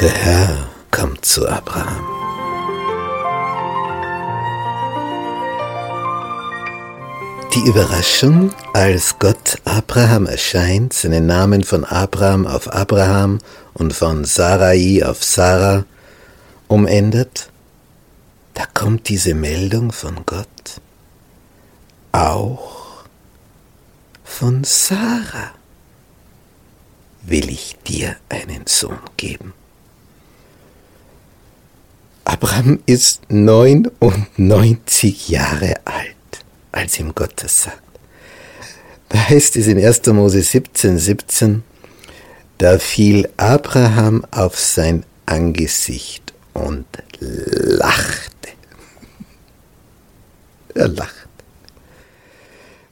Der Herr kommt zu Abraham. Die Überraschung, als Gott Abraham erscheint, seinen Namen von Abraham auf Abraham und von Sarai auf Sarah umändert, da kommt diese Meldung von Gott. Auch von Sarah will ich dir einen Sohn geben. Abraham ist 99 Jahre alt, als ihm Gott das sagt. Da heißt es in 1. Mose 17, 17, da fiel Abraham auf sein Angesicht und lachte. Er lacht.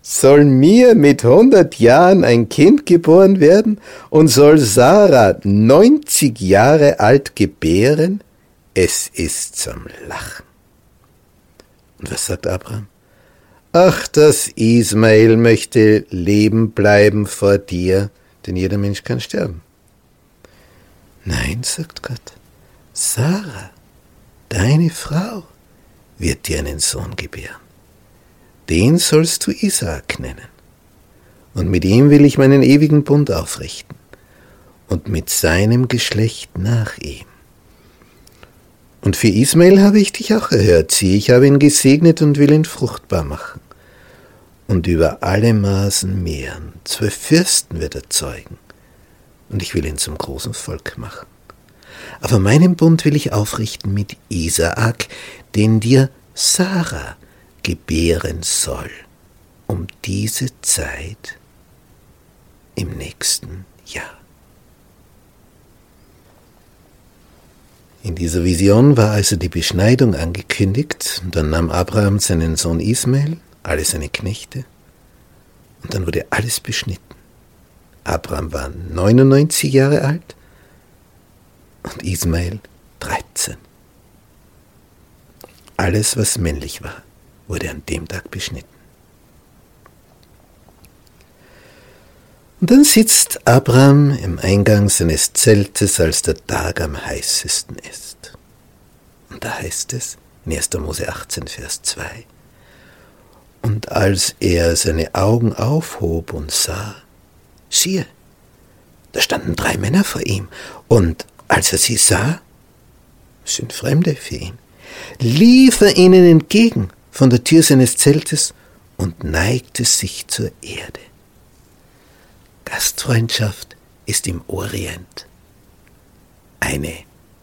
Soll mir mit 100 Jahren ein Kind geboren werden und soll Sarah 90 Jahre alt gebären? Es ist zum Lachen. Und was sagt Abraham? Ach, das Ismael möchte leben bleiben vor dir, denn jeder Mensch kann sterben. Nein, sagt Gott, Sarah, deine Frau, wird dir einen Sohn gebären. Den sollst du Isaak nennen. Und mit ihm will ich meinen ewigen Bund aufrichten und mit seinem Geschlecht nach ihm. Und für Ismael habe ich dich auch erhört, sieh, ich habe ihn gesegnet und will ihn fruchtbar machen. Und über alle Maßen mehren, zwölf Fürsten wird er zeugen, und ich will ihn zum großen Volk machen. Aber meinen Bund will ich aufrichten mit Isaak, den dir Sarah gebären soll, um diese Zeit im nächsten Jahr. In dieser Vision war also die Beschneidung angekündigt, dann nahm Abraham seinen Sohn Ismael, alle seine Knechte, und dann wurde alles beschnitten. Abraham war 99 Jahre alt und Ismael 13. Alles, was männlich war, wurde an dem Tag beschnitten. Und dann sitzt Abraham im Eingang seines Zeltes, als der Tag am heißesten ist. Und da heißt es in 1. Mose 18, Vers 2, und als er seine Augen aufhob und sah, siehe, da standen drei Männer vor ihm, und als er sie sah, sind Fremde für ihn, lief er ihnen entgegen von der Tür seines Zeltes und neigte sich zur Erde. Gastfreundschaft ist im Orient eine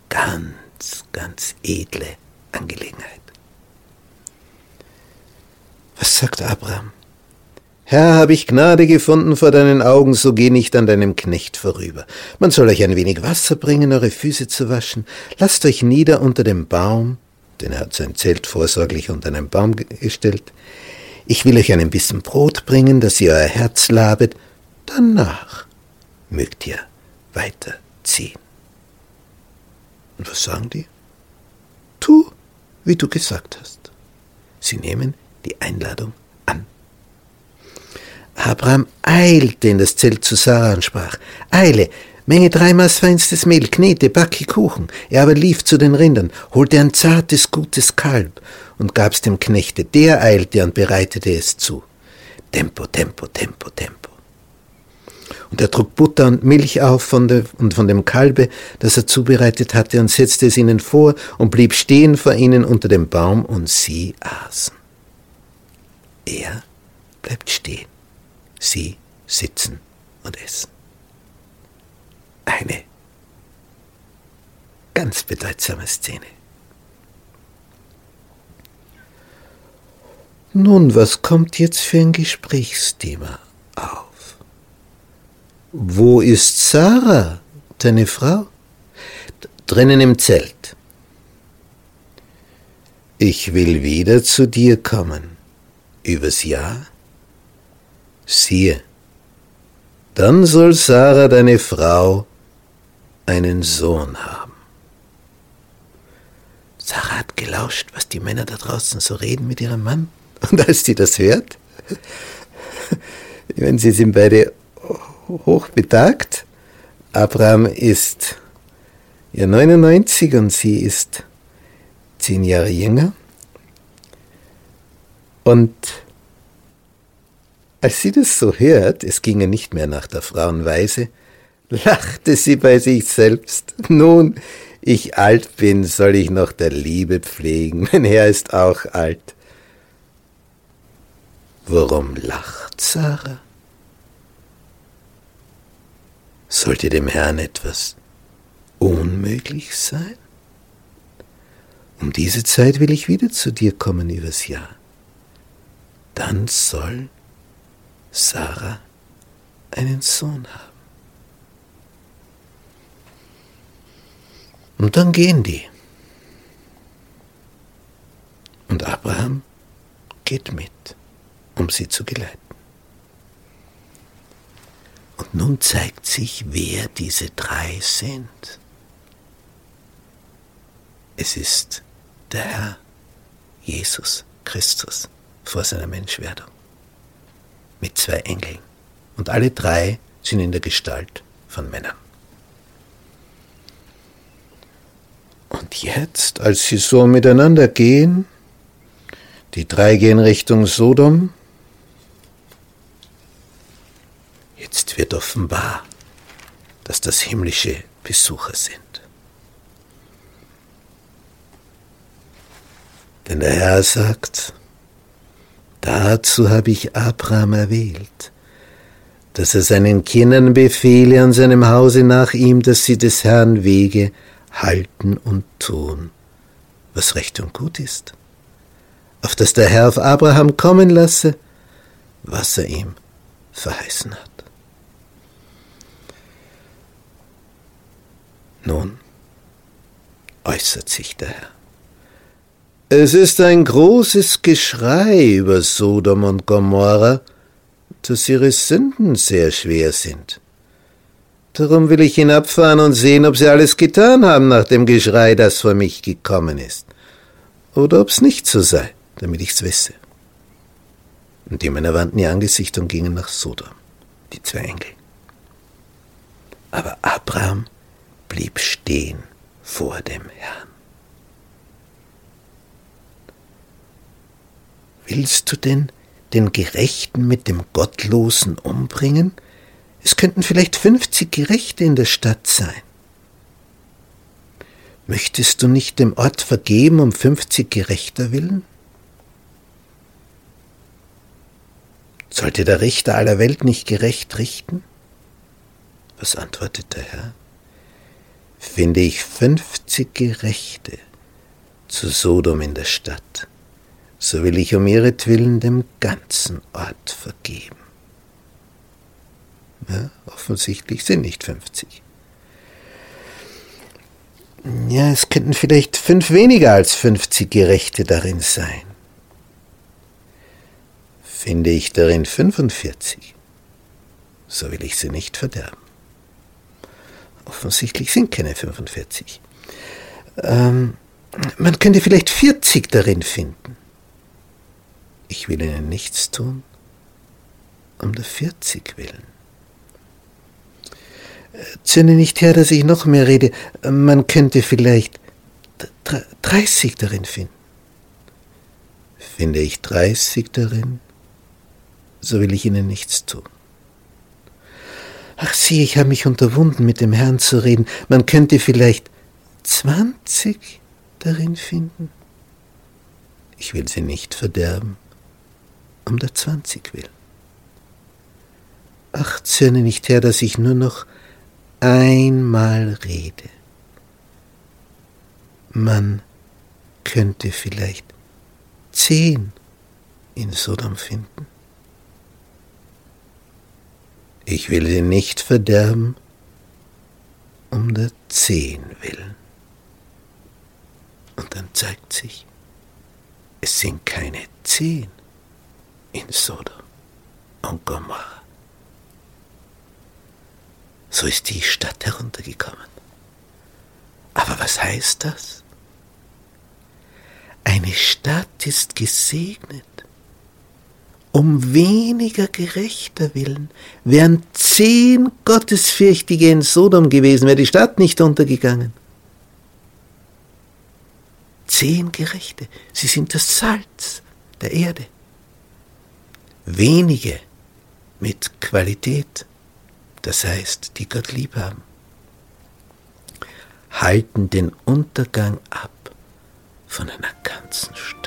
ganz, ganz edle Angelegenheit. Was sagt Abraham? Herr, habe ich Gnade gefunden vor deinen Augen, so geh nicht an deinem Knecht vorüber. Man soll euch ein wenig Wasser bringen, eure Füße zu waschen. Lasst euch nieder unter dem Baum, denn er hat sein Zelt vorsorglich unter einen Baum gestellt. Ich will euch einen Bissen Brot bringen, dass ihr euer Herz labet, danach mögt ihr weiterziehen. Und was sagen die? Tu, wie du gesagt hast. Sie nehmen die Einladung an. Abraham eilte in das Zelt zu Sarah und sprach, Eile, Menge dreimaß feinstes Mehl, knete, backe Kuchen. Er aber lief zu den Rindern, holte ein zartes, gutes Kalb und gab's dem Knechte. Der eilte und bereitete es zu. Tempo, Tempo, Tempo, Tempo. Und er trug Butter und Milch auf von der, und von dem Kalbe, das er zubereitet hatte, und setzte es ihnen vor und blieb stehen vor ihnen unter dem Baum, und sie aßen. Er bleibt stehen, sie sitzen und essen. Eine ganz bedeutsame Szene. Nun, was kommt jetzt für ein Gesprächsthema auf? Wo ist Sarah, deine Frau? Drinnen im Zelt. Ich will wieder zu dir kommen. Übers Jahr? Siehe, dann soll Sarah, deine Frau, einen Sohn haben. Sarah hat gelauscht, was die Männer da draußen so reden mit ihrem Mann. Und als sie das hört, wenn sie sind beide hochbetagt, Abraham ist ja 99 und sie ist zehn Jahre jünger. Und als sie das so hört, es ginge nicht mehr nach der Frauenweise, lachte sie bei sich selbst. Nun, ich alt bin, soll ich noch der Liebe pflegen, mein Herr ist auch alt. Warum lacht Sarah? Sollte dem Herrn etwas unmöglich sein? Um diese Zeit will ich wieder zu dir kommen übers Jahr. Dann soll Sarah einen Sohn haben. Und dann gehen die. Und Abraham geht mit, um sie zu geleiten. Und nun zeigt sich, wer diese drei sind. Es ist der Herr Jesus Christus vor seiner Menschwerdung mit zwei Engeln. Und alle drei sind in der Gestalt von Männern. Und jetzt, als sie so miteinander gehen, die drei gehen Richtung Sodom, jetzt wird offenbar, dass das himmlische Besucher sind. Denn der Herr sagt, dazu habe ich Abraham erwählt, dass er seinen Kindern befehle und seinem Hause nach ihm, dass sie des Herrn Wege halten und tun, was recht und gut ist, auf dass der Herr auf Abraham kommen lasse, was er ihm verheißen hat. Nun äußert sich der Herr. Es ist ein großes Geschrei über Sodom und Gomorra, dass ihre Sünden sehr schwer sind. Darum will ich hinabfahren und sehen, ob sie alles getan haben nach dem Geschrei, das vor mich gekommen ist. Oder ob's nicht so sei, damit ich's wisse. Und die Männer wandten ihr Angesicht und gingen nach Sodom, die zwei Engel. Aber Abraham blieb stehen vor dem Herrn. Willst du denn den Gerechten mit dem Gottlosen umbringen? Es könnten vielleicht 50 Gerechte in der Stadt sein. Möchtest du nicht dem Ort vergeben um 50 Gerechter willen? Sollte der Richter aller Welt nicht gerecht richten? Was antwortet der Herr? Finde ich 50 Gerechte zu Sodom in der Stadt, so will ich um ihretwillen dem ganzen Ort vergeben. Ja, offensichtlich sind nicht 50. Ja, es könnten vielleicht fünf weniger als 50 Gerechte darin sein. Finde ich darin 45, so will ich sie nicht verderben. Offensichtlich sind keine 45. Ähm, man könnte vielleicht 40 darin finden. Ich will ihnen nichts tun, um der 40 willen. Zürne nicht her, dass ich noch mehr rede. Man könnte vielleicht 30 darin finden. Finde ich 30 darin, so will ich Ihnen nichts tun. Ach sieh, ich habe mich unterwunden, mit dem Herrn zu reden. Man könnte vielleicht 20 darin finden. Ich will sie nicht verderben, um der 20 willen. Ach, zürne nicht her, dass ich nur noch einmal rede. Man könnte vielleicht zehn in Sodom finden. Ich will sie nicht verderben, um der zehn willen. Und dann zeigt sich, es sind keine zehn in Sodom und Gomorrah so ist die Stadt heruntergekommen. Aber was heißt das? Eine Stadt ist gesegnet um weniger gerechter willen wären zehn Gottesfürchtige in Sodom gewesen, wäre die Stadt nicht untergegangen. Zehn Gerechte, sie sind das Salz der Erde. Wenige mit Qualität, das heißt, die Gott lieb haben, halten den Untergang ab von einer ganzen Stadt.